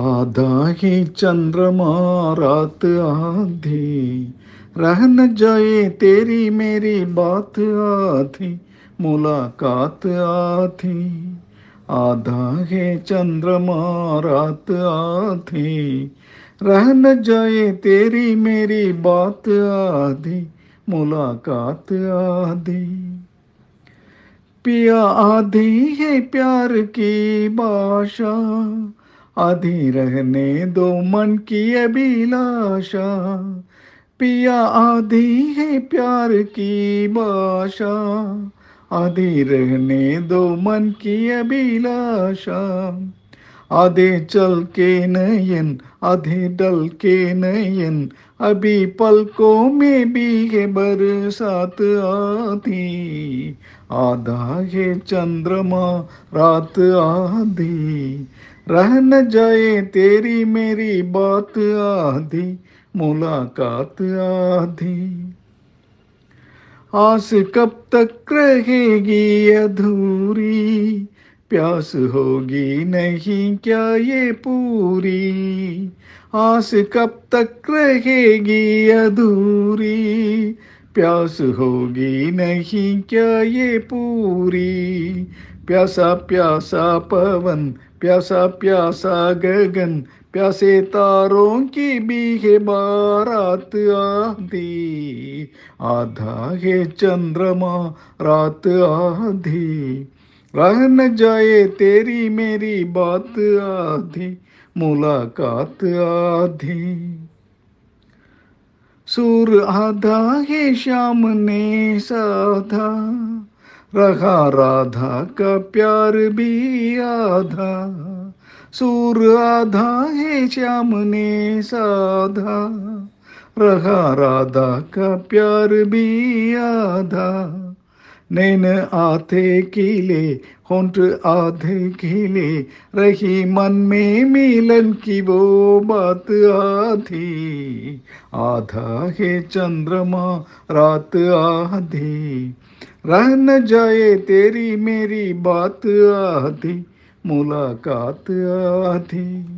आधा ही चंद्रमा रात आधी। रह न जाए तेरी मेरी बात आधी, मुलाकात आधी। आधा है चंद्रमा रात आधी। रह न जाए तेरी मेरी बात आधी, मुलाकात आधी। पिया आधी है प्यार की भाषा आधी रहने दो मन की अभिलाषा। पिया आधी है प्यार की भाषा आधी रहने दो मन की अभिलाषा। आधे चल के नयन, आधे डल के नयन। अभी पलकों में भी है बरसात आधी। आधा है चंद्रमा, रात आधी। रह न जाए तेरी मेरी बात आधी, मुलाकात आधी। आस कब तक रहेगी अधूरी, प्यास होगी नहीं क्या ये पूरी? आस कब तक रहेगी अधूरी प्यास होगी नहीं क्या ये पूरी। प्यासा प्यासा पवन, प्यासा प्यासा गगन, प्यासे तारों की भी है बारात आधी। आधा है चंद्रमा, रात आधी। रह न जाए तेरी मेरी बात आधी, मुलाकात आधी। सूर आधा है श्याम ने साधा। रहा राधा का प्यार भी आधा। सुर आधा है श्याम ने साधा। रहा राधा का प्यार भी आधा। नैन आते कीले होंठ आधे खिले रही मन में मिलन की वो बात आधी आधा है चंद्रमा रात आधी रह न जाए तेरी मेरी बात आधी मुलाकात आधी